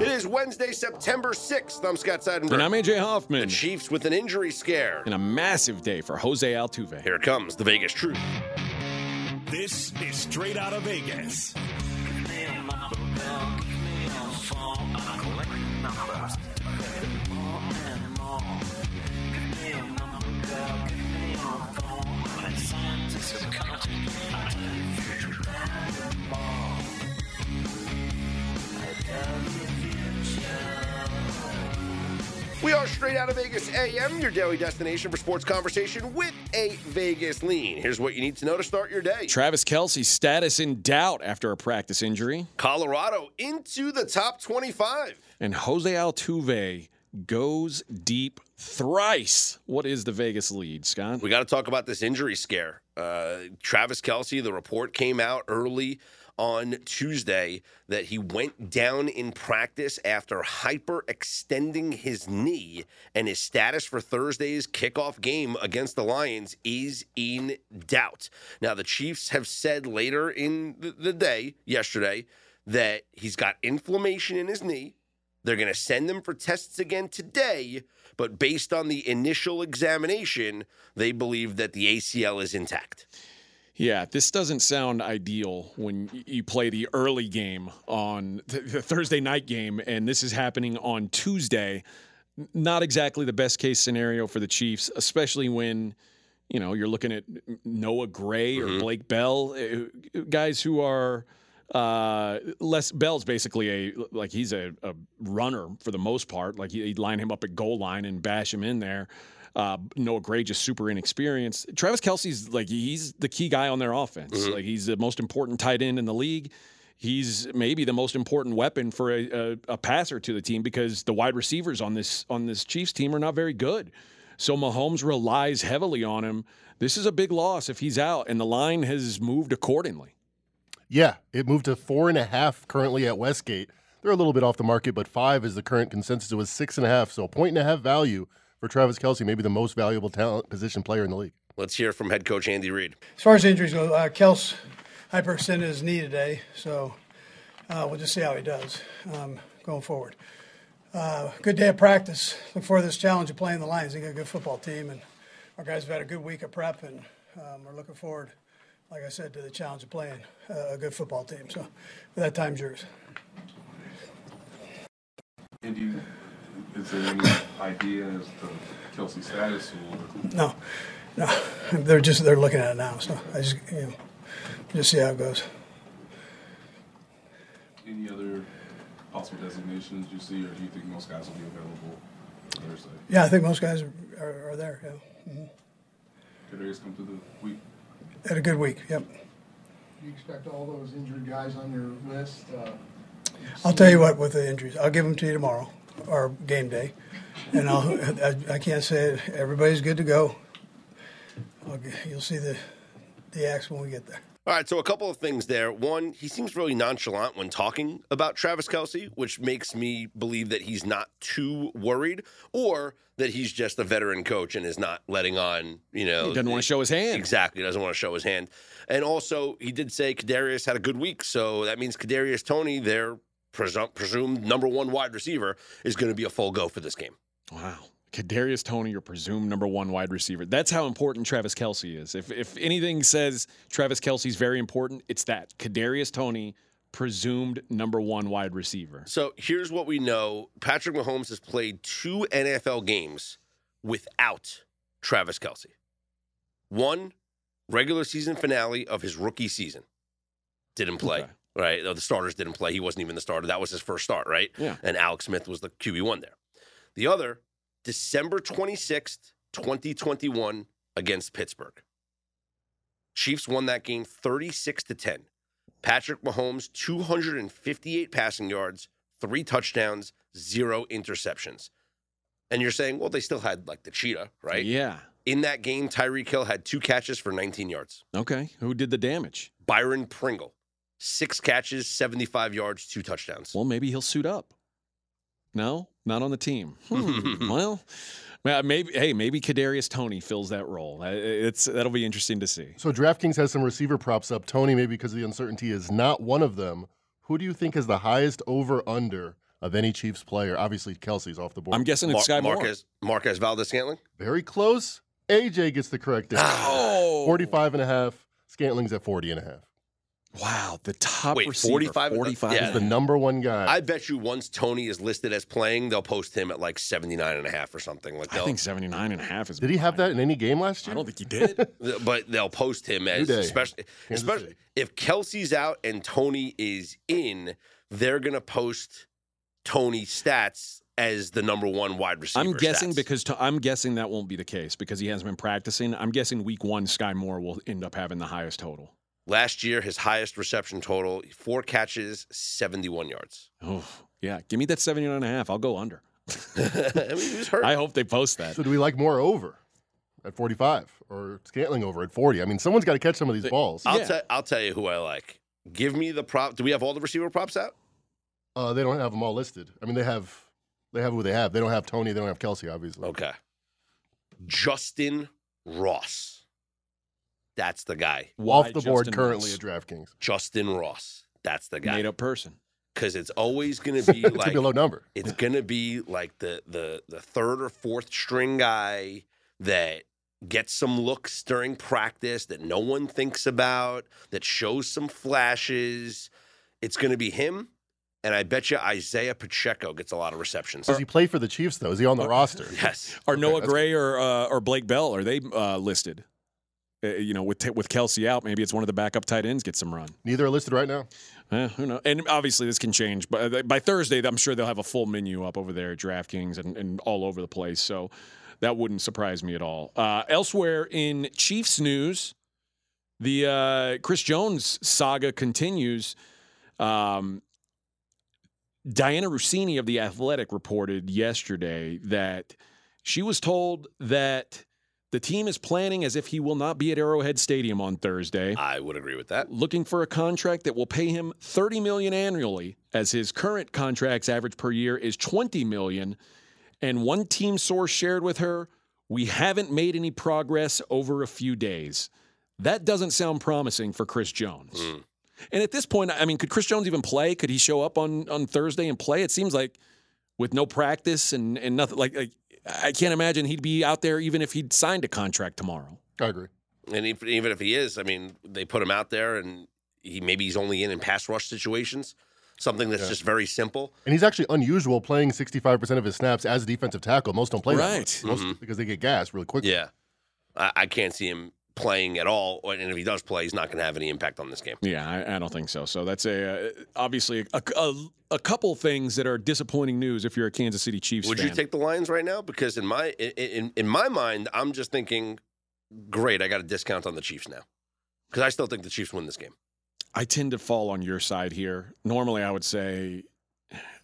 It is Wednesday, September 6th. I'm Scott Seidenberg. And I'm AJ the Hoffman. Chiefs with an injury scare. And a massive day for Jose Altuve. Here comes the Vegas Truth. This is straight out of Vegas. We are straight out of Vegas AM, your daily destination for sports conversation with a Vegas lean. Here's what you need to know to start your day. Travis Kelce's status in doubt after a practice injury. Colorado into the top 25. And Jose Altuve goes deep thrice. What is the Vegas lead, Scott? We got to talk about this injury scare. Uh, Travis Kelce, the report came out early on Tuesday that he went down in practice after hyperextending his knee, and his status for Thursday's kickoff game against the Lions is in doubt. Now, the Chiefs have said later in the, day, yesterday, that he's got inflammation in his knee. They're going to send him for tests again today, but based on the initial examination, they believe that the ACL is intact. Yeah, this doesn't sound ideal when you play the early game on the Thursday night game, and this is happening on Tuesday. Not exactly the best case scenario for the Chiefs, especially when you know you're looking at Noah Gray or mm-hmm. Blake Bell, uh, guys who are uh, Les Bell's basically a like he's a, a runner for the most part. Like he'd line him up at goal line and bash him in there. Uh, Noah Gray just super inexperienced. Travis Kelce's like he's the key guy on their offense. Mm-hmm. Like he's the most important tight end in the league. He's maybe the most important weapon for a, a, a passer to the team because the wide receivers on this on this Chiefs team are not very good. So Mahomes relies heavily on him. This is a big loss if he's out, and the line has moved accordingly. Yeah, it moved to four and a half currently at Westgate. They're a little bit off the market, but five is the current consensus. It was six and a half, so a point and a half value for Travis Kelce, maybe the most valuable talent position player in the league. Let's hear from head coach Andy Reid. As far as injuries go, uh, Kels hyperextended his knee today, so uh, we'll just see how he does um, going forward. Uh, good day of practice. Look forward to this challenge of playing the Lions. They got a good football team, and our guys have had a good week of prep, and um, we're looking forward, like I said, to the challenge of playing uh, a good football team. So, that time's yours. Andy, is there any idea as to Kelce's status? Or? No, no. They're just they're looking at it now. So I just you know, just see how it goes. Any other possible designations you see, or do you think most guys will be available Thursday? Yeah, I think most guys are, are there. Yeah. Mm-hmm. Kadarius come through the week. Had a good week. Yep. Do you expect all those injured guys on your list? Uh, I'll tell you what with the injuries. I'll give them to you tomorrow our game day, and I'll, I, I can't say it. Everybody's good to go. I'll, you'll see the the acts when we get there. All right, so a couple of things there. One, he seems really nonchalant when talking about Travis Kelce, which makes me believe that he's not too worried, or that he's just a veteran coach and is not letting on, you know. He doesn't want to show his hand. Exactly, doesn't want to show his hand. And also, he did say Kadarius had a good week, so that means Kadarius Toney, their presum- presumed number one wide receiver, is going to be a full go for this game. Wow. Kadarius Toney, your presumed number one wide receiver. That's how important Travis Kelce is. If if anything says Travis Kelce's very important, it's that Kadarius Toney, presumed number one wide receiver. So here's what we know: Patrick Mahomes has played two NFL games without Travis Kelce. One regular season finale of his rookie season didn't play. Okay right? The starters didn't play. He wasn't even the starter. That was his first start, right? Yeah. And Alex Smith was the QB1 there. The other, December 26th, 2021, against Pittsburgh. Chiefs won that game 36 to 10. Patrick Mahomes, 258 passing yards, three touchdowns, zero interceptions. And you're saying, well, they still had like the cheetah, right? Yeah. In that game, Tyreek Hill had two catches for 19 yards. Okay. Who did the damage? Byron Pringle six catches, 75 yards, two touchdowns. Well, maybe he'll suit up. No, not on the team. Hmm. well, maybe. Hey, maybe Kadarius Toney fills that role. It's that'll be interesting to see. So DraftKings has some receiver props up. Toney, maybe because of the uncertainty, is not one of them. Who do you think is the highest over under of any Chiefs player. Obviously, Kelce's off the board. I'm guessing it's Mar- Skyy Moore. Marquez Marquez Valdes Scantling. Very close. AJ gets the correct answer. Oh, 45 and a half. Scantling's at 40 and a half. Wow, the top Wait, receiver, 45 45 yeah. He's the number one guy. I bet you once Toney is listed as playing, they'll post him at like 79 and a half or something. Like I think 79 and a half is Did he have that in any game last year? I don't think he did. but they'll post him as day. especially, Kansas especially City. if Kelce's out and Toney is in, they're gonna post Toney stats as the number one wide receiver. I'm guessing stats. because to, I'm guessing that won't be the case because he hasn't been practicing. I'm guessing week one, Skyy Moore will end up having the highest total. Last year his highest reception total, four catches, 71 yards. Oh, yeah. Give me that 79 and a half. I'll go under. I mean, he was hurt. I hope they post that. So do we like Moore over at 45 or Scantling over at 40? I mean, someone's got to catch some of these balls. I'll Yeah. tell I'll tell you who I like. Give me the prop. Do we have all the receiver props out? Uh, they don't have them all listed. I mean, they have they have who they have. They don't have Toney. They don't have Kelce, obviously. Okay. Justyn Ross. That's the guy. Why Off the board Justyn currently Ross? at DraftKings. Justyn Ross. That's the guy. Made up person. Because it's always going to be like gonna be a low number. it's going to be like the the the third or fourth string guy that gets some looks during practice that no one thinks about, that shows some flashes. It's going to be him, and I bet you Isaiah Pacheco gets a lot of receptions. Does he play for the Chiefs though? Is he on the roster? Yes. Are Okay, Noah Gray or uh, or Blake Bell are they uh, listed? Uh, you know, with with Kelce out, maybe it's one of the backup tight ends get some run. Neither are listed right now. Eh, who knows? And obviously, this can change. But uh, by Thursday, I'm sure they'll have a full menu up over there at DraftKings and, and all over the place. So that wouldn't surprise me at all. Uh, elsewhere in Chiefs news, the uh, Chris Jones saga continues. Um, Dianna Russini of The Athletic reported yesterday that she was told that the team is planning as if he will not be at Arrowhead Stadium on Thursday. I would agree with that. looking for a contract that will pay him 30 million annually as his current contract's average per year is 20 million. And one team source shared with her we haven't made any progress over a few days. That doesn't sound promising for chris jones. Mm. and at this point i mean could chris jones even play? Could he show up on on thursday and play? It seems like with no practice and and nothing like, like i can't imagine he'd be out there even if he'd signed a contract tomorrow I agree. And if, even if he is, I mean, they put him out there, and he maybe he's only in in pass rush situations, something that's Yeah. just very simple. And he's actually unusual playing 65% of his snaps as a defensive tackle. Most don't play that Right. much. Most, Mhm. because they get gassed really quickly. Yeah, I, I can't see him playing at all. And if he does play, he's not going to have any impact on this game. Yeah, I, I don't think so. So that's a uh, obviously a, a, a couple things that are disappointing news if you're a Kansas City Chiefs Would fan. you take the Lions right now? Because in my in, in in my mind, I'm just thinking, great, I got a discount on the Chiefs now, because I still think the Chiefs win this game. I tend to fall on your side here. Normally, I would say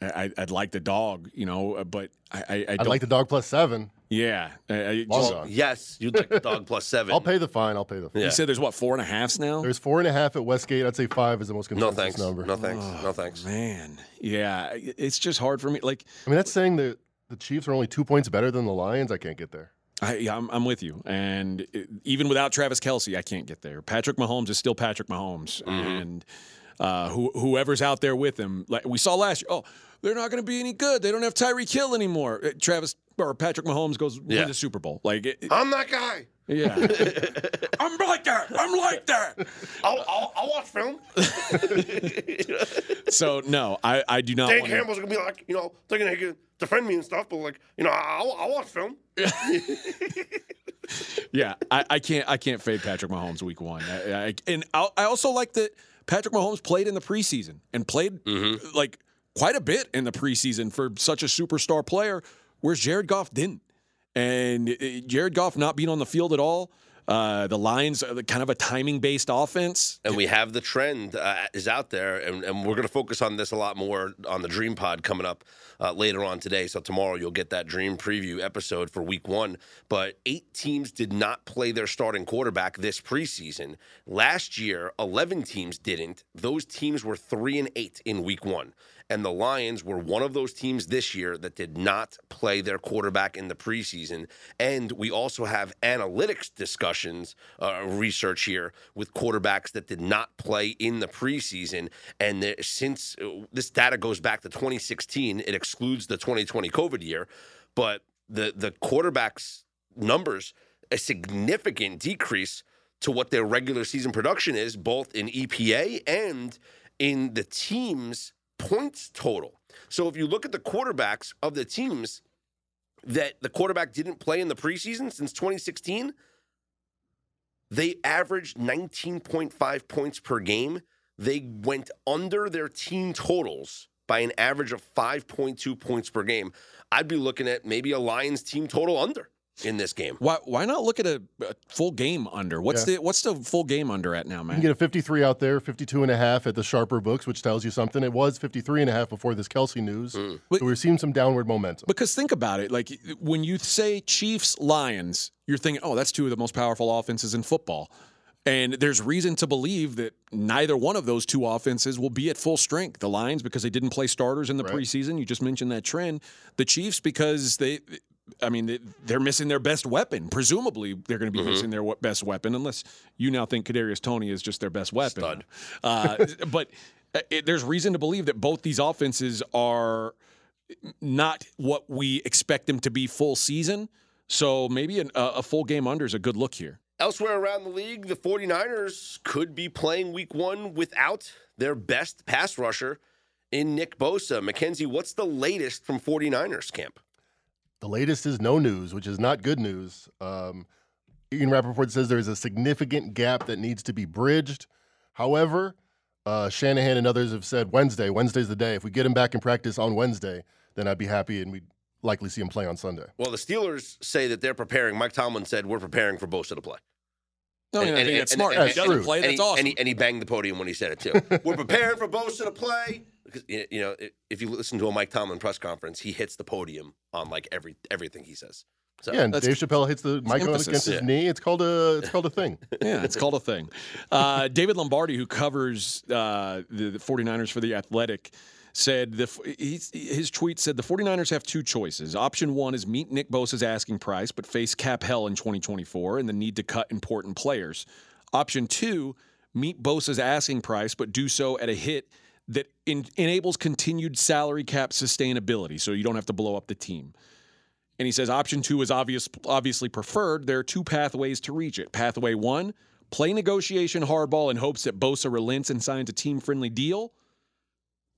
I, I'd like the dog, you know, but I, I, I I'd like the dog plus seven. Yeah, I, I Long just- gone. Yes, you'd like the dog plus seven. I'll pay the fine. I'll pay the fine. Yeah. you said there's what four and a halves now. There's four and a half at Westgate. I'd say five is the most No thanks. number. No thanks. Oh, no thanks. Man, yeah, it's just hard for me. Like I mean, that's saying that the Chiefs are only two points better than the Lions. I can't get there. I, yeah, I'm, I'm with you. And it- even without Travis Kelce, I can't get there. Patrick Mahomes is still Patrick Mahomes, and uh, who, whoever's out there with him, like we saw last year. Oh, they're not going to be any good. They don't have Tyreek Hill anymore. Uh, Travis or Patrick Mahomes goes Yeah. win the Super Bowl. Like, it, I'm that guy. yeah, I'm like that. I'm like that. I'll, I'll, I'll watch film. So no, I, I do not. Dan want Campbell's gonna be like, you know, they're gonna he can defend me and stuff, but like, you know, I'll, I'll watch film. Yeah, I, I can't. I can't fade Patrick Mahomes week one. I, I, and I, I also like that Patrick Mahomes played in the preseason and played mm-hmm. like quite a bit in the preseason for such a superstar player, whereas Jared Goff didn't. And uh, Jared Goff not being on the field at all. Uh, the Lions are kind of a timing based offense. And we have the trend uh, is out there, and, and we're going to focus on this a lot more on the Dream Pod coming up uh, later on today. So tomorrow you'll get that Dream preview episode for Week One. But eight teams did not play their starting quarterback this preseason. Last year, eleven teams didn't. Those teams were three and eight in Week One, And the Lions were one of those teams this year that did not play their quarterback in the preseason. And we also have analytics discussions, uh, research here with quarterbacks that did not play in the preseason. And there- since uh, this data goes back to 2016, it excludes the 2020 COVID year. But the the quarterbacks numbers a significant decrease to what their regular season production is, both in EPA and in the team's points total. So if you look at the quarterbacks of the teams that the quarterback didn't play in the preseason since 2016, they averaged 19.5 points per game. They went under their team totals by an average of 5.2 points per game. I'd be looking at maybe a Lions team total under in this game. Why why not look at a, a full game under? What's the what's the full game under at now, You man? can get a 53 out there, 52 and a half at the sharper books, which tells you something. It was 53 and a half before this Kelce news. Hmm. So we're seeing some downward momentum. Because think about it, like when you say Chiefs Lions, you're thinking, oh, that's two of the most powerful offenses in football. And there's reason to believe that neither one of those two offenses will be at full strength. The Lions because they didn't play starters in the Right. preseason. You just mentioned that trend. The Chiefs because they, I mean, they- they're missing their best weapon. Presumably, they're going to be missing their best weapon, unless you now think Kadarius Toney is just their best weapon. Uh, but uh, it, there's reason to believe that both these offenses are not what we expect them to be full season. So maybe an, a, a full game under is a good look here. Elsewhere around the league, the 49ers could be playing week one without their best pass rusher in Nick Bosa. Mackenzie, what's the latest from 49ers camp? The latest is no news, which is not good news. Um, Ian Rapoport says there is a significant gap that needs to be bridged. However, uh, Shanahan and others have said Wednesday, Wednesday's the day. If we get him back in practice on Wednesday, then I'd be happy and we'd likely see him play on Sunday. Well, the Steelers say that they're preparing. Mike Tomlin said, We're preparing for Bosa to play. No, I, mean, And- I and- think that's and- smart. and- if he and- doesn't true. play, and that's he, awesome. And he, and he banged the podium when he said it, too. We're preparing for Bosa to play. Because, y- you know, if you listen to a Mike Tomlin press conference, he hits the podium on like every everything he says. So, Yeah, and That's- Dave Chappelle hits the mic on against his yeah. knee. It's called a it's called a thing. yeah, it's called a thing. Uh, David Lombardi, who covers uh, the, the 49ers for The Athletic, said the, f- he's, his tweet said the 49ers have two choices. Option one is meet Nick Bosa's asking price, but face cap hell in 2024 and the need to cut important players. Option two, meet Bosa's asking price, but do so at a hit that en- enables continued salary cap sustainability so you don't have to blow up the team. And he says option two is obvious, obviously preferred. There are two pathways to reach it. Pathway one, play negotiation hardball in hopes that Bosa relents and signs a team friendly deal.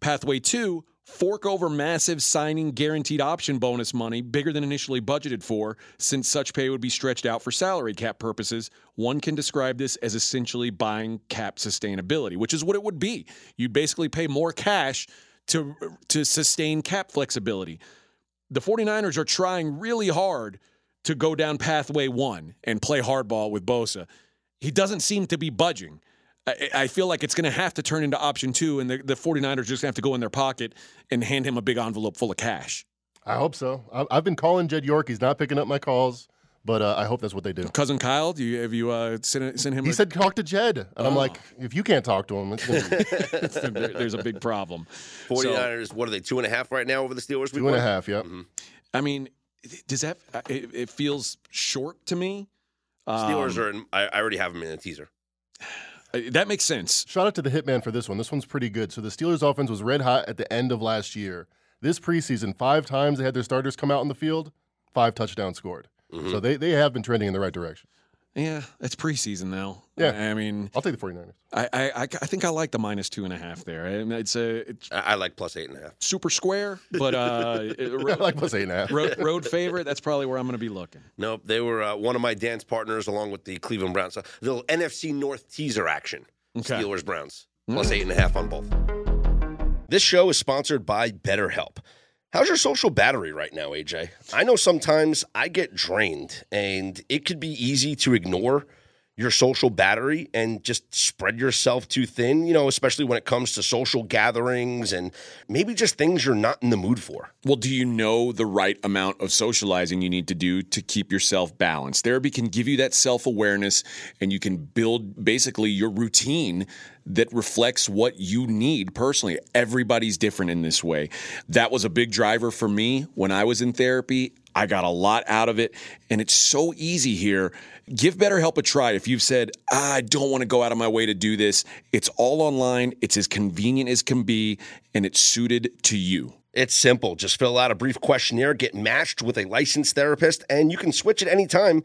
Pathway two, fork over massive signing guaranteed option bonus money, bigger than initially budgeted for, since such pay would be stretched out for salary cap purposes. One can describe this as essentially buying cap sustainability, which is what it would be. You'd basically pay more cash to, to sustain cap flexibility the 49ers are trying really hard to go down pathway one and play hardball with Bosa. He doesn't seem to be budging. I, I feel like it's going to have to turn into option two, and the, the 49ers just have to go in their pocket and hand him a big envelope full of cash. I hope so. I, I've been calling Jed York. He's not picking up my calls, but uh, I hope that's what they do. Cousin Kyle, do you have you uh, sent, sent him? He a- said talk to Jed, and I'm Oh. like, if you can't talk to him, it's gonna be there's a big problem. 49ers, what are they, two and a half right now over the Steelers? week two and a one? half. Yep. I mean, does that? It, it feels short to me. Um, Steelers are in, I, I already have them in a teaser. Uh, that makes sense. Shout out to the hitman for this one. This one's pretty good. So the Steelers' offense was red hot at the end of last year. This preseason, five times they had their starters come out on the field, five touchdowns scored. Mm-hmm. So they, they have been trending in the right direction. Yeah, it's preseason now. Yeah. I mean, I'll take the 49ers. I, I, I I think I like the minus two and a half there. I mean, it's a it's I, I like plus eight and a half. super square, but uh, it- I road, like plus eight and a half. road, road favorite. That's probably where I'm going to be looking. Nope, they were uh, one of my dance partners along with the Cleveland Browns. So, little NFC North teaser action. Okay. Steelers Browns plus eight and a half on both. This show is sponsored by BetterHelp. How's your social battery right now, AJ? I know sometimes I get drained, and it could be easy to ignore your social battery and just spread yourself too thin, you know, especially when it comes to social gatherings and maybe just things you're not in the mood for. Well, do you know the right amount of socializing you need to do to keep yourself balanced? Therapy can give you that self awareness and you can build basically your routine that reflects what you need personally. Everybody's different in this way. That was a big driver for me when I was in therapy. I got a lot out of it, and it's so easy here. Give BetterHelp a try if you've said, ah, I don't want to go out of my way to do this. It's all online, it's as convenient as can be, and it's suited to you. It's simple. Just fill out a brief questionnaire, get matched with a licensed therapist, and you can switch at any time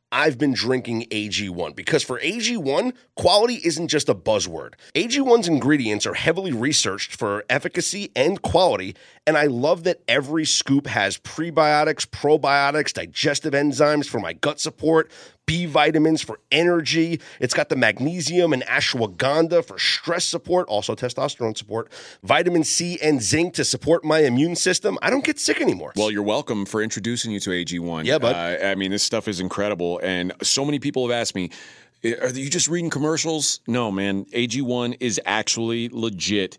I've been drinking AG1 because for AG1, quality isn't just a buzzword. AG1's ingredients are heavily researched for efficacy and quality, and I love that every scoop has prebiotics, probiotics, digestive enzymes for my gut support, B vitamins for energy. It's got the magnesium and ashwagandha for stress support, also testosterone support, vitamin C and zinc to support my immune system. I don't get sick anymore. Well, you're welcome for introducing you to AG1. Yeah, but Uh, I mean, this stuff is incredible. And so many people have asked me, are you just reading commercials? No, man. AG1 is actually legit.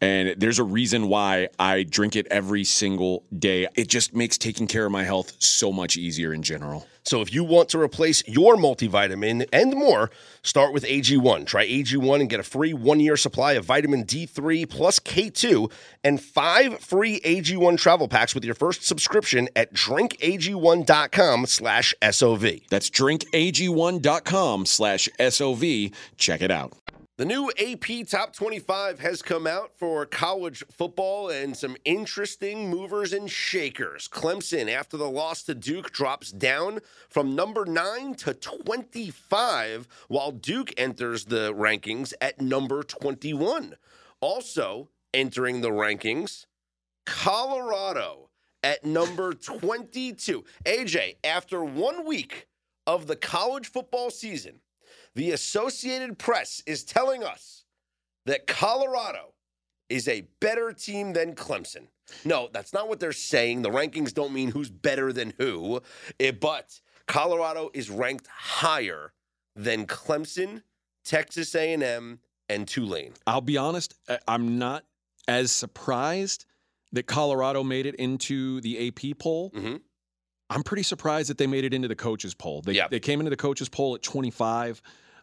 And there's a reason why I drink it every single day. It just makes taking care of my health so much easier in general. So if you want to replace your multivitamin and more, start with AG1. Try AG1 and get a free one-year supply of vitamin D3 plus K2 and five free AG1 travel packs with your first subscription at drinkag1.com slash SOV. That's drinkag1.com slash SOV. Check it out. The new AP Top 25 has come out for college football and some interesting movers and shakers. Clemson, after the loss to Duke, drops down from number 9 to 25, while Duke enters the rankings at number 21. Also entering the rankings, Colorado at number 22. AJ, after one week of the college football season, the Associated Press is telling us that Colorado is a better team than Clemson. No, that's not what they're saying. The rankings don't mean who's better than who, eh, but Colorado is ranked higher than Clemson, Texas A&M, and Tulane. I'll be honest, I'm not as surprised that Colorado made it into the AP poll. Mhm. I'm pretty surprised that they made it into the coaches poll. They, Yeah. they came into the coaches poll at 25.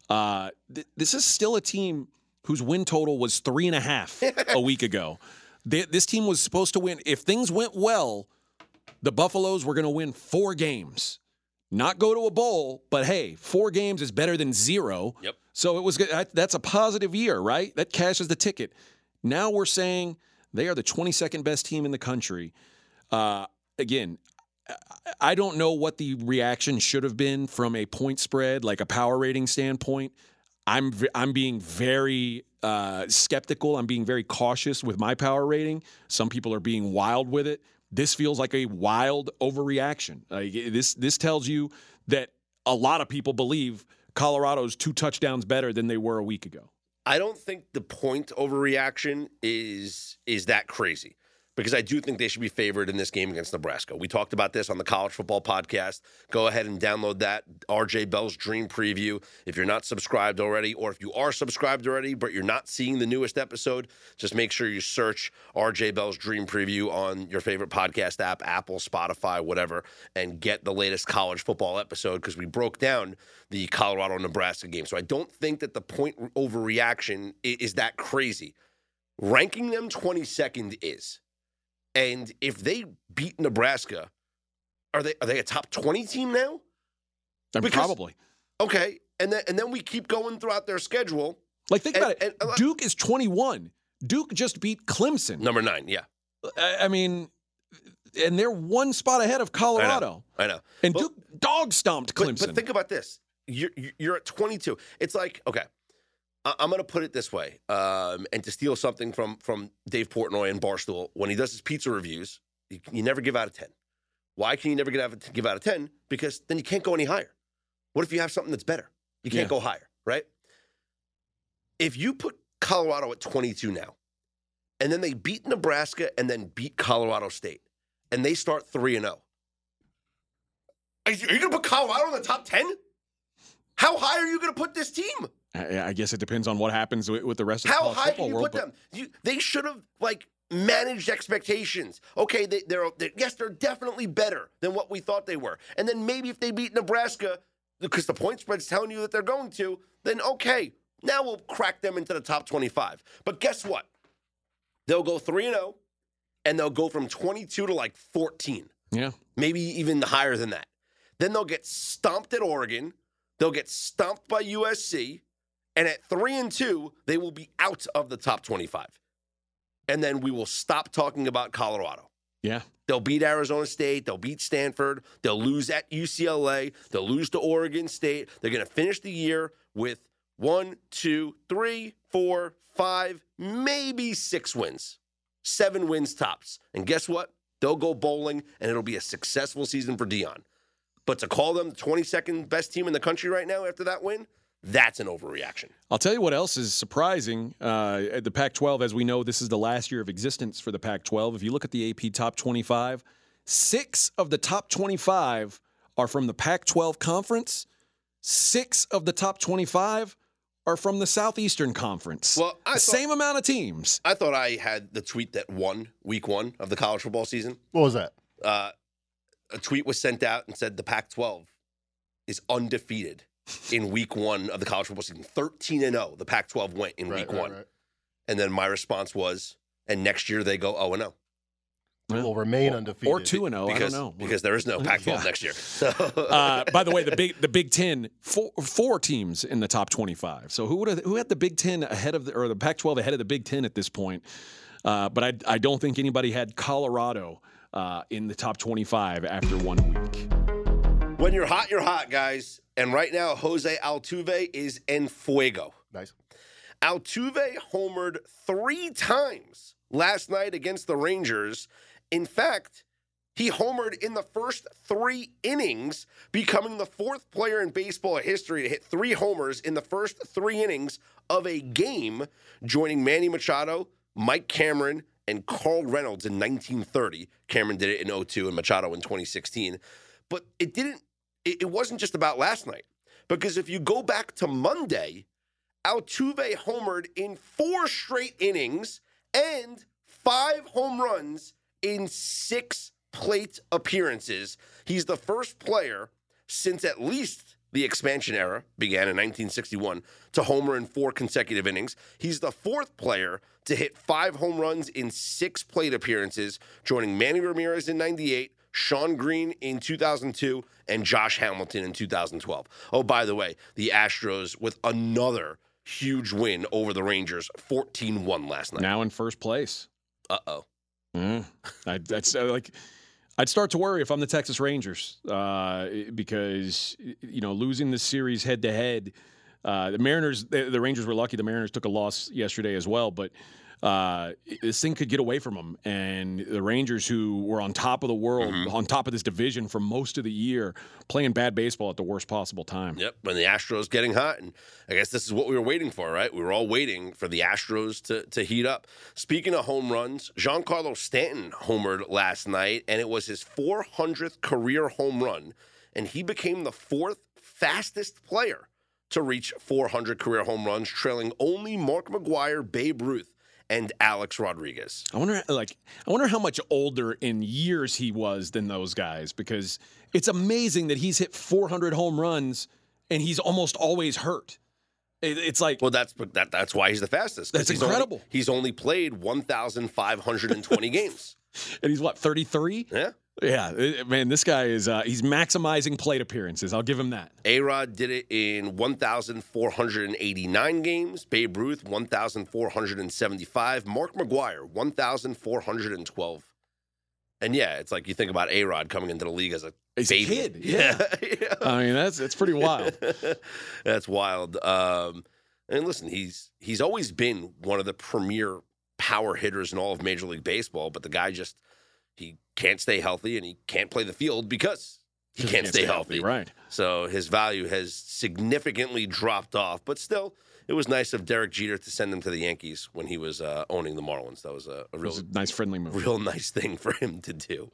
Uh, th- this is still a team whose win total was three and a half a week ago. They, this team was supposed to win. If things went well, the Buffaloes were going to win four games. Not go to a bowl, but hey, four games is better than zero. Yep. So it was that- that's a positive year, right? That cashes the ticket. Now we're saying they are the 22nd best team in the country. Uh, again, I- don't know what the reaction should have been from a point spread, like a power rating standpoint. I'm I'm being very uh, skeptical. I'm being very cautious with my power rating. Some people are being wild with it. This feels like a wild overreaction. Like this this tells you that a lot of people believe Colorado's two touchdowns better than they were a week ago. I don't think the point overreaction is is that crazy because I do think they should be favored in this game against Nebraska. We talked about this on the college football podcast. Go ahead and download that RJ Bell's Dream Preview if you're not subscribed already, or if you are subscribed already but you're not seeing the newest episode. Just make sure you search RJ Bell's Dream Preview on your favorite podcast app, Apple, Spotify, whatever, and get the latest college football episode because we broke down the Colorado Nebraska game. So I don't think that the point overreaction is that crazy. Ranking them 22nd is. And if they beat Nebraska, are they are they a top 20 team now? Because- probably. Okay. And then and then we keep going throughout their schedule. Like think And- about it. and- uh, Duke is 21. Duke just beat Clemson. Number 9, yeah. I, I mean, and they're one spot ahead of Colorado. I know. And But- Duke dog stomped But, Clemson. but think about this. You're you're at 22. It's like, okay. I- I'm going to put it this way, um, and to steal something from from Dave Portnoy and Barstool, when he does his pizza reviews, you, you never give out a ten. Why can you never give out, a- give out a ten? Because then you can't go any higher. What if you have something that's better? You can't Yeah. go higher, right? If you put Colorado at 22 now, and then they beat Nebraska and then beat Colorado State, and they start three and zero, are you, going to put Colorado in the top 10? How high are you going to put this team? I, I guess it depends on what happens with, with the rest of the How high can you world. put them? You, they should have like managed expectations. Okay, they, they're, they're yes, they're definitely better than what we thought they were. And then maybe if they beat Nebraska, because the point spread's telling you that they're going to, then okay, now we'll crack them into the top twenty-five. But guess what? They'll go three and zero, and they'll go from twenty-two to like fourteen yeah, maybe even higher than that. Then they'll get stomped at Oregon. They'll get stomped by USC. And at three and two, they will be out of the top 25. And then we will stop talking about Colorado. yeah. They'll beat Arizona State. They'll beat Stanford. They'll lose at UCLA. They'll lose to Oregon State. They're going to finish the year with one, two, three, four, five, maybe six wins, seven wins tops. And guess what? They'll go bowling, and it'll be a successful season for Deion. But to call them the 22nd best team in the country right now after that win, that's an overreaction. I'll tell you what else is surprising. Uh, at the Pac 12, as we know, this is the last year of existence for the Pac 12. If you look at the AP top 25, six of the top 25 are from the Pac 12 conference, six of the top 25 are from the Southeastern Conference. Well, I the thought- same amount of teams. I thought I had the tweet that won week one of the college football season. What was that? uh, a tweet was sent out and said the Pac 12 is undefeated in week one of the college football season. 13 and 0, the Pac 12 went in Right, week right, one. right. And then my response was, and next year they go 0 and 0 Will remain undefeated. Or 2 and 0. I because, don't know. because there is no Pac 12 Yeah. next year. So, uh, by the way, the big the Big Ten four, four teams in the top twenty five. So who would have, who had the Big Ten ahead of the, or the Pac twelve ahead of the Big Ten at this point? Uh, but I I don't think anybody had Colorado uh, in the top twenty five after one week. when you're hot, you're hot, guys. And right now, Jose Altuve is en fuego. Nice. Altuve homered three times last night against the Rangers. In fact, he homered in the first three innings, becoming the fourth player in baseball history to hit three homers in the first three innings of a game, joining Manny Machado, Mike Cameron, and Carl Reynolds in 1930. Cameron did it in 02 and Machado in 2016. But it didn't, it, wasn't just about last night. Because if you go back to Monday, Altuve homered in four straight innings and five home runs in six plate appearances. He's the first player since at least the expansion era began in 1961 to homer in four consecutive innings. He's the fourth player to hit five home runs in six plate appearances, joining Manny Ramirez in 98, Shawn Green in 2002, and Josh Hamilton in 2012. Oh, by the way, the Astros with another huge win over the Rangers, 14 1 last night. Now in first place. Uh oh. Mm. I, that's uh, like I'd start to worry if I'm the Texas Rangers uh, because you know losing this series head to head. uh, The Mariners, the, the Rangers were lucky. The Mariners took a loss yesterday as well, but uh, this thing could get away from them. And the Rangers, who were on top of the world, on top of this division for most of the year, playing bad baseball at the worst possible time. Yep, when the Astros getting hot, and I guess this is what we were waiting for, right? We were all waiting for the Astros to to heat up. Speaking of home runs, Giancarlo Stanton homered last night, and it was his 400th career home run, and he became the fourth fastest player to reach 400 career home runs, trailing only Mark McGwire, Babe Ruth, and Alex Rodriguez. I wonder, like, I wonder how much older in years he was than those guys because it's amazing that he's hit 400 home runs and he's almost always hurt. It, it's like, Well, that's that, that's why he's the fastest. That's he's only- incredible. he's only played 1,520 games. and he's what 33? Yeah. Yeah, man, this guy is uh, he's maximizing plate appearances. I'll give him that. A Rod did it in 1,489 games. Babe Ruth, 1,475. Mark McGwire, 1,412. And yeah, it's like you think about A Rod coming into the league as a He's a kid, yeah. Yeah. I mean, that's it's pretty wild. That's wild. Um, And listen, he's he's always been one of the premier power hitters in all of Major League Baseball, but the guy just he can't stay healthy and he can't play the field because he can't, stay, healthy. Right. So his value has significantly dropped off, but still, it was nice of Derek Jeter to send him to the Yankees when he was uh, owning the Marlins. That was a, a real was a nice friendly move. real nice thing for him to do.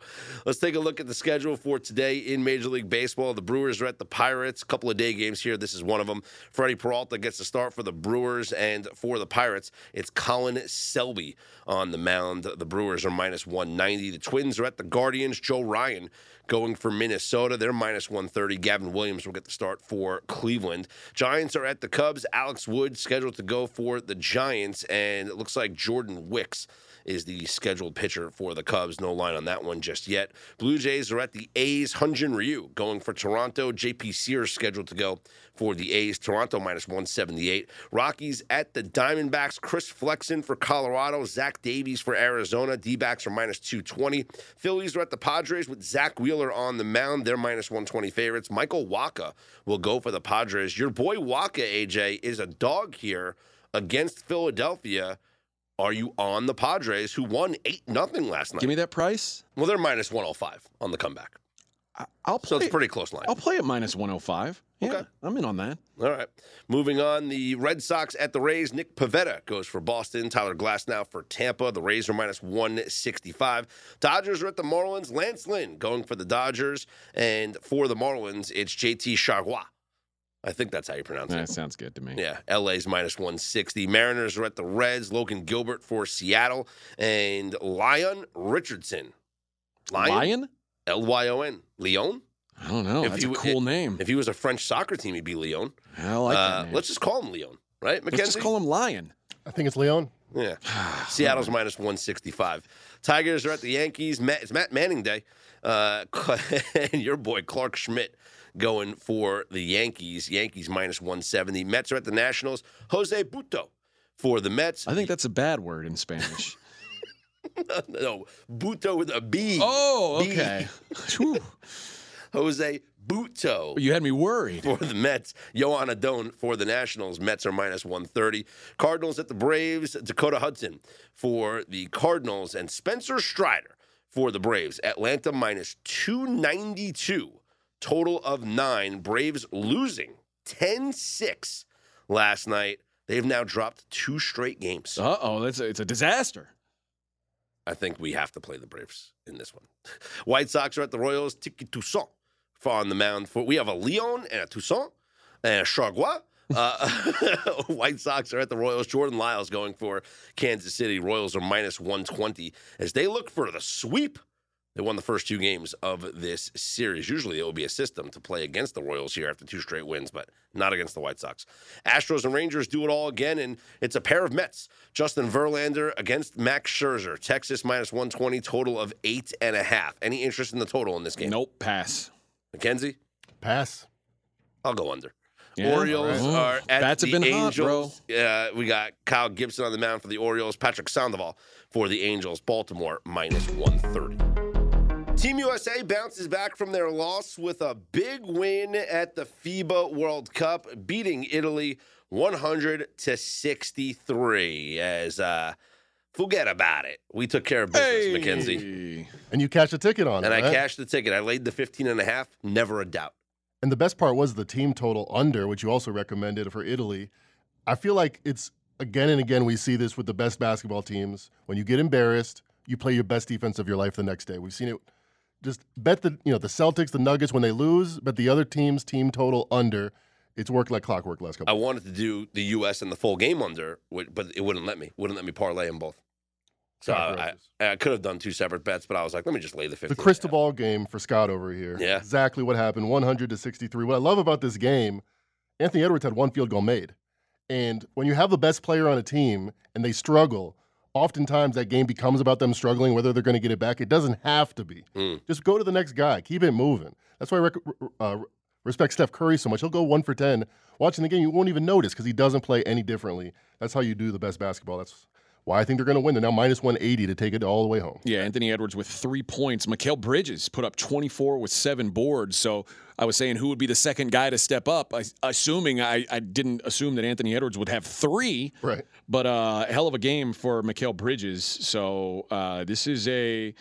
Let's take a look at the schedule for today in Major League Baseball. The Brewers are at the Pirates. A couple of day games here. This is one of them. Freddy Peralta gets the start for the Brewers, and for the Pirates, it's Colin Selby on the mound. The Brewers are minus 190. The Twins are at the Guardians. Joe Ryan going for Minnesota. They're minus 130. Gavin Williams will get the start for Cleveland. Giants are at the Cubs. Alex Wood scheduled to go for the Giants, and it looks like Jordan Wicks is the scheduled pitcher for the Cubs. No line on that one just yet. Blue Jays are at the A's. Hyun Jin Ryu going for Toronto. JP Sears scheduled to go for the A's. Toronto minus 178. Rockies at the Diamondbacks. Chris Flexen for Colorado. Zach Davies for Arizona. D backs are minus 220. Phillies are at the Padres with Zack Wheeler on the mound. They're minus 120 favorites. Michael Wacha will go for the Padres. Your boy Wacha, AJ, is a dog here against Philadelphia. Are you on the Padres, who won 8 nothing last night? Give me that price. well, they're minus 105 on the comeback. I'll play. So it's pretty close line. I'll play at minus 105. Yeah, Okay. I'm in on that. All right. Moving on, the Red Sox at the Rays. Nick Pivetta goes for Boston. Tyler Glasnow for Tampa. The Rays are minus 165. Dodgers are at the Marlins. Lance Lynn going for the Dodgers. And for the Marlins, it's JT Chargois. I think that's how you pronounce That it. That sounds good to me. Yeah, LA's minus 160. Mariners are at the Reds. Logan Gilbert for Seattle. And Lyon Richardson. Lion? L Y O N. Leon? I don't know. If That's you- a cool name. If he was a French soccer team, he'd be Leon. I like Uh, that name. let's just call him Leon, right, Mackenzie? Let's just call him Lion. I think it's Leon. Yeah. Seattle's minus 165. Tigers are at the Yankees. Matt, it's Matt Manning Day. Uh, and your boy Clarke Schmidt going for the Yankees. Yankees minus 170. Mets are at the Nationals. Jose Butto for the Mets. I think that's a bad word in Spanish. no, Butto with a B. oh, okay. Whew. Jose Butto. you had me worried. for the Mets. Joan Adon for the Nationals. Mets are minus 130. Cardinals at the Braves. Dakota Hudson for the Cardinals. And Spencer Strider for the Braves. Atlanta minus 292. Total of nine. Braves losing 10 6 last night. They've now dropped two straight games. Uh oh, that's a, it's a disaster. I think we have to play the Braves in this one. White Sox are at the Royals. Touki Toussaint on the mound. For we have a Leon and a Toussaint and a Chargois. Uh, White Sox are at the Royals. Jordan Lyles going for Kansas City. Royals are minus 120 as they look for the sweep. They won the first two games of this series. Usually it will be a system to play against the Royals here after two straight wins, but not against the White Sox. Astros and Rangers do it all again, and it's a pair of Mets. Justin Verlander against Max Scherzer. Texas minus 120, total of eight and a half. Any interest in the total in this game? Nope, pass. Mackenzie? Pass. I'll go under. Yeah, Orioles all right. are at Bats the have been hot, bro. Angels. Uh, we got Kyle Gibson on the mound for the Orioles. Patrick Sandoval for the Angels. Baltimore minus 130. Team USA bounces back from their loss with a big win at the FIBA World Cup, beating Italy 100 to 63. As uh, forget about it, we took care of business, Mackenzie, Hey. And you cashed a ticket on and it. I right? cashed the ticket. I laid the 15 and a half. Never a doubt. And the best part was the team total under, which you also recommended for Italy. I feel like it's again and again we see this with the best basketball teams. When you get embarrassed, you play your best defense of your life the next day. We've seen it. Just bet the you know the Celtics, the Nuggets when they lose, bet the other team's team total under. It's worked like clockwork last couple. I wanted to do the U.S. and the full game under, but it wouldn't let me. Wouldn't let me parlay them both. So I, I, I could have done two separate bets, but I was like, let me just lay the 15. the crystal ball game for Scott over here. Yeah. Exactly what happened 100 to 63. What I love about this game, Anthony Edwards had one field goal made. And when you have the best player on a team and they struggle, oftentimes that game becomes about them struggling, whether they're going to get it back. It doesn't have to be. Mm. Just go to the next guy, keep it moving. That's why I rec- uh, respect Steph Curry so much. He'll go one for 10. Watching the game, you won't even notice because he doesn't play any differently. That's how you do the best basketball. That's why I think they're going to win. They're now minus 180 to take it all the way home. Yeah, Anthony Edwards with three points. Mikal Bridges put up 24 with seven boards. So I was saying who would be the second guy to step up, I, assuming I, I didn't assume that Anthony Edwards would have three. Right. But uh, hell of a game for Mikal Bridges. So uh, this is a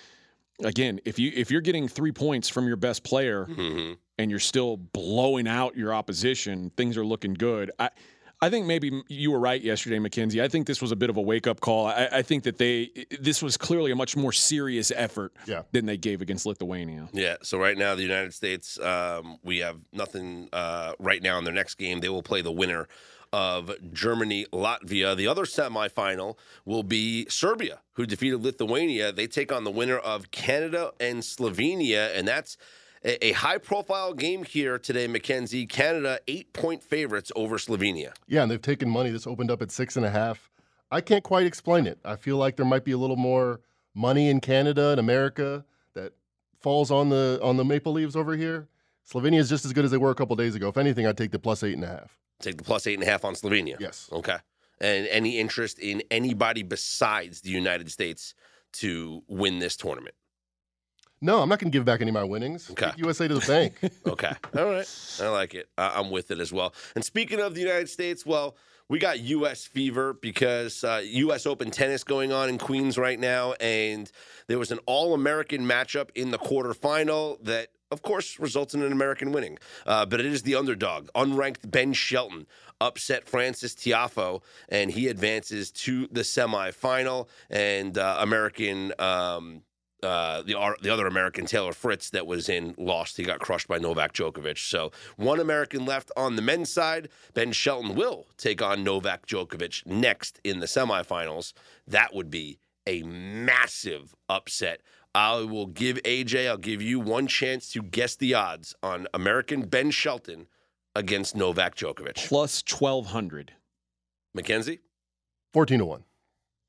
again, if you if you're getting three points from your best player Mm-hmm. and you're still blowing out your opposition, things are looking good. I I think maybe you were right yesterday, Mackenzie. I think this was a bit of a wake up call. I, I think that they this was clearly a much more serious effort Yeah. than they gave against Lithuania. Yeah. So right now, the United States, um, we have nothing uh, right now in their next game. They will play the winner of Germany Latvia. The other semifinal will be Serbia, who defeated Lithuania. They take on the winner of Canada and Slovenia, and that's a, high profile game here today, Mackenzie. Canada eight point favorites over Slovenia. Yeah, and they've taken money. This opened up at six and a half. I can't quite explain it. I feel like there might be a little more money in Canada and America that falls on the on the Maple Leaves over here. Slovenia is just as good as they were a couple days ago. If anything, I'd take the plus eight and a half. Take the plus eight and a half on Slovenia. Yes. Okay. And any interest in anybody besides the United States to win this tournament? No, I'm not going to give back any of my winnings. Okay. Take USA to the bank. Okay. All right. I like it. I- I'm with it as well. And speaking of the United States, well, we got U.S. fever because uh, U.S. Open tennis going on in Queens right now. And there was an All American matchup in the quarterfinal that, of course, results in an American winning. Uh, but it is the underdog. Unranked Ben Shelton upset Frances Tiafoe, and he advances to the semifinal. And uh, American. Um, uh, the the other American Taylor Fritz that was in lost. He got crushed by Novak Djokovic. So one American left on the men's side. Ben Shelton will take on Novak Djokovic next in the semifinals. That would be a massive upset. I will give AJ. I'll give you one chance to guess the odds on American Ben Shelton against Novak Djokovic. Plus 1200. Mackenzie Fourteen to one.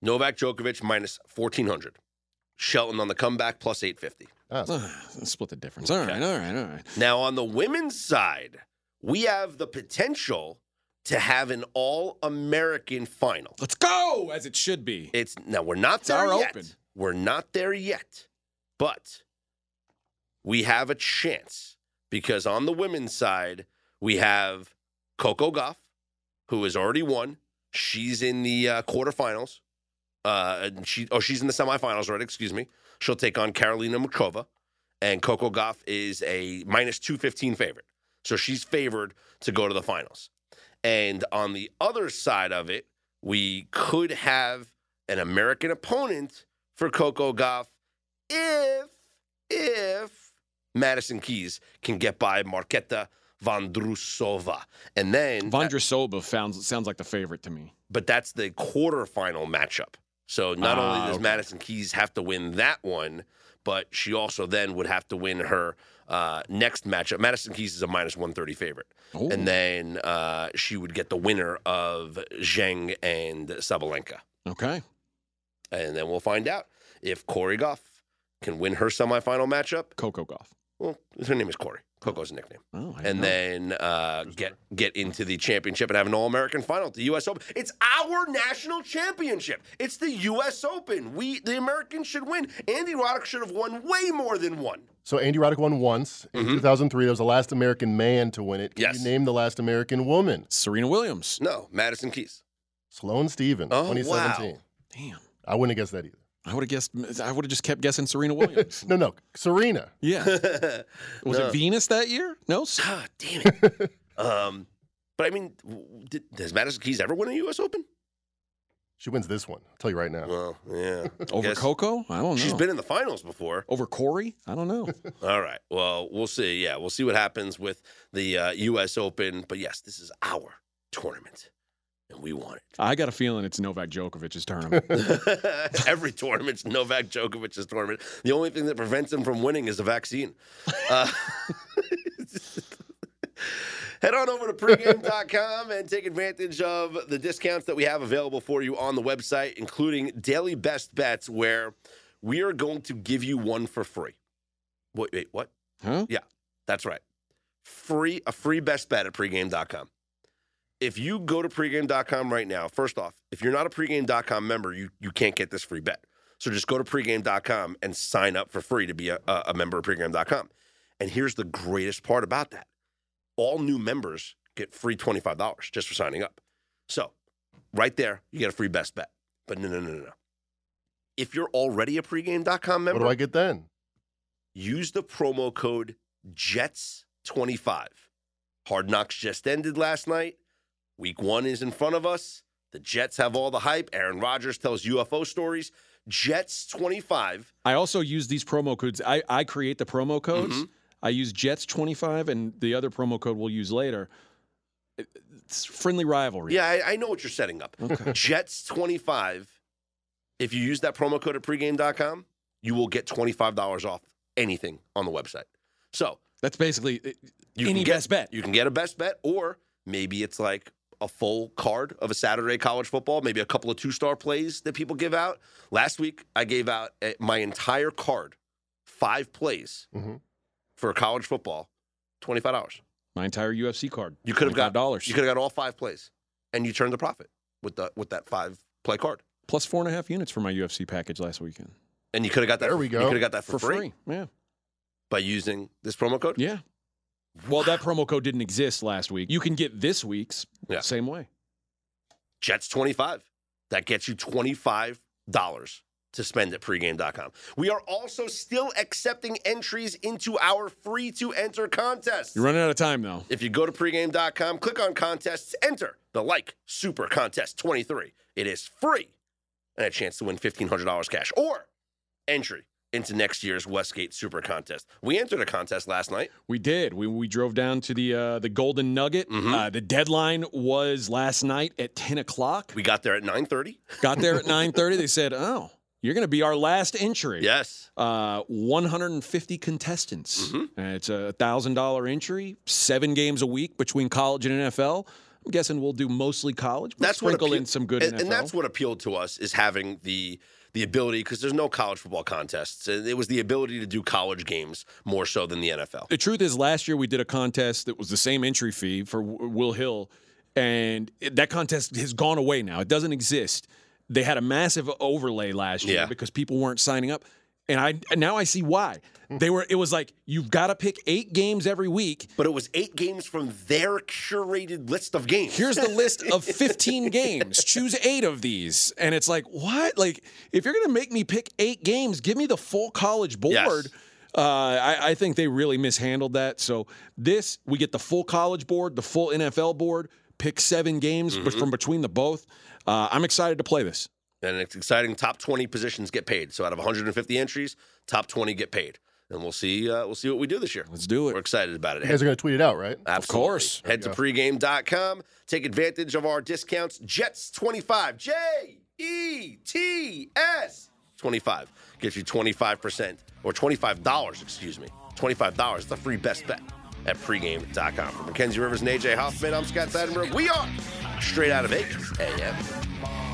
Novak Djokovic minus fourteen hundred. Shelton on the comeback plus eight fifty. Ah, Split the difference. All right, all right, all right. Now, on the women's side, we have the potential to have an all American final. Let's go as it should be. It's now we're not It's there yet. open. We're not there yet. But we have a chance because on the women's side, we have Coco Gauff, who has already won. She's in the uh, quarterfinals. Uh, and she oh she's in the semifinals already. Excuse me. She'll take on Karolina Muchova, and Coco Gauff is a minus two fifteen favorite. So she's favored to go to the finals. And on the other side of it, we could have an American opponent for Coco Gauff if if Madison Keys can get by Marketa Vondrousova. And then Vondrousova sounds sounds like the favorite to me. but that's the quarterfinal matchup. So not Ah, only does okay. Madison Keys have to win that one, but she also then would have to win her uh, next matchup. Madison Keys is a minus 130 favorite. Oh. And then uh, she would get the winner of Zheng and Sabalenka. Okay. And then we'll find out if Cori Gauff can win her semifinal matchup. Coco Gauff. Well, her name is Corey. Coco's nickname. Oh, I And know. then uh, get get into the championship and have an All American final at the U.S. Open. It's our national championship. It's the U.S. Open. We the Americans should win. Andy Roddick should have won way more than one. So Andy Roddick won once in 2003. That was the last American man to win it. Can Mm-hmm. Yes. you name the last American woman? Serena Williams. No, Madison Keys. Sloane Stevens, Oh, 2017. wow. Damn. I wouldn't have guessed that either. I would have guessed. I would have just kept guessing Serena Williams. No, no, Serena. yeah. Was No. it Venus that year? No. S- God damn it. um, but I mean, w- did, does Madison Keys ever win a U.S. Open? She wins this one. I'll tell you right now. Well, yeah. Over Guess- Coco? I don't know. She's been in the finals before. Over Cori? I don't know. All right. Well, we'll see. Yeah, we'll see what happens with the uh, U.S. Open. But yes, this is our tournament, and we want it. I got a feeling it's Novak Djokovic's tournament. Every tournament's Novak Djokovic's tournament. The only thing that prevents him from winning is the vaccine. Uh, Head on over to pregame.com and take advantage of the discounts that we have available for you on the website, including daily best bets, where we are going to give you one for free. Wait, wait, what? huh? Yeah, that's right. Free a free best bet at pregame.com. if you go to pregame.com right now, first off, if you're not a pregame.com member, you, you can't get this free bet. So just go to pregame.com and sign up for free to be a, a member of pregame.com. And here's the greatest part about that all new members get free $25 just for signing up. So right there, you get a free best bet. But no, no, no, no, no. If you're already a pregame.com member, What do I get then? use the promo code JETS25. Hard Knocks just ended last night. Week one is in front of us. The Jets have all the hype. Aaron Rodgers tells UFO stories. Jets25. I also use these promo codes. I, I create the promo codes. Mhm. I use Jets25, and the other promo code we'll use later. It's friendly rivalry. Yeah, I, I know what you're setting up. Okay. Jets25. If you use that promo code at pregame.com, you will get $25 off anything on the website. So That's basically uh, you any can get, best bet. You can get a best bet, or maybe it's like a full card of a Saturday college football, maybe a couple of two star plays that people give out. Last week, I gave out my entire card, five plays Mhm. for college football, twenty five dollars. My entire UFC card. You could have got dollars. You could have got all five plays, and you turned a profit with the with that five play card, plus four and a half units for my UFC package last weekend and you could have got that. There we go. You could have got that for, for free. Yeah, by using this promo code. yeah. Well, that promo code didn't exist last week. You can get this week's Yeah. same way. Jets 25. That gets you $25 to spend at pregame.com. We are also still accepting entries into our free to enter contest. You're running out of time though. If you go to pregame.com, click on contests, enter the Like Super Contest 23. It is free and a chance to win $1,500 cash or entry into next year's Westgate Super Contest. We entered a contest last night. We did. We we drove down to the uh, the Golden Nugget. Mhm. Uh, the deadline was last night at ten o'clock. We got there at 9:30. Got there at nine thirty. They said, "Oh, you're going to be our last entry." Yes. Uh, 150 contestants. Mhm. And it's a thousand dollar entry. Seven games a week between college and NFL. I'm guessing we'll do mostly college. But that's what sprinkle in some good and, NFL. and that's what appealed to us is having the the ability because there's no college football contests. It was the ability to do college games more so than the NFL. The truth is, last year we did a contest that was the same entry fee for Will Hill, and that contest has gone away now. It doesn't exist. They had a massive overlay last year Yeah. because people weren't signing up, and I and now I see why. They were. It was like you've got to pick eight games every week. But it was eight games from their curated list of games. Here's the list of 15 games. Choose eight of these. And it's like, what? Like, if you're going to make me pick eight games, give me the full college board. Yes. Uh, I, I think they really mishandled that. So, this, we get the full college board, the full NFL board, pick seven games but Mm-hmm. from between the both. Uh, I'm excited to play this. And it's exciting. Top 20 positions get paid. So out of 150 entries, top 20 get paid. And we'll see. Uh, we'll see what we do this year. Let's do it. We're excited about it. You guys are going to tweet it out, right? Absolutely. course. Head to pregame.com. Take advantage of our discounts. Jets25. J E T S 25. Gets you 25% or $25, excuse me. $25. It's a free best bet at pregame.com. For Mackenzie Rivers and AJ Hoffman, I'm Scott Seidenberg. We are straight out of Vegas AM.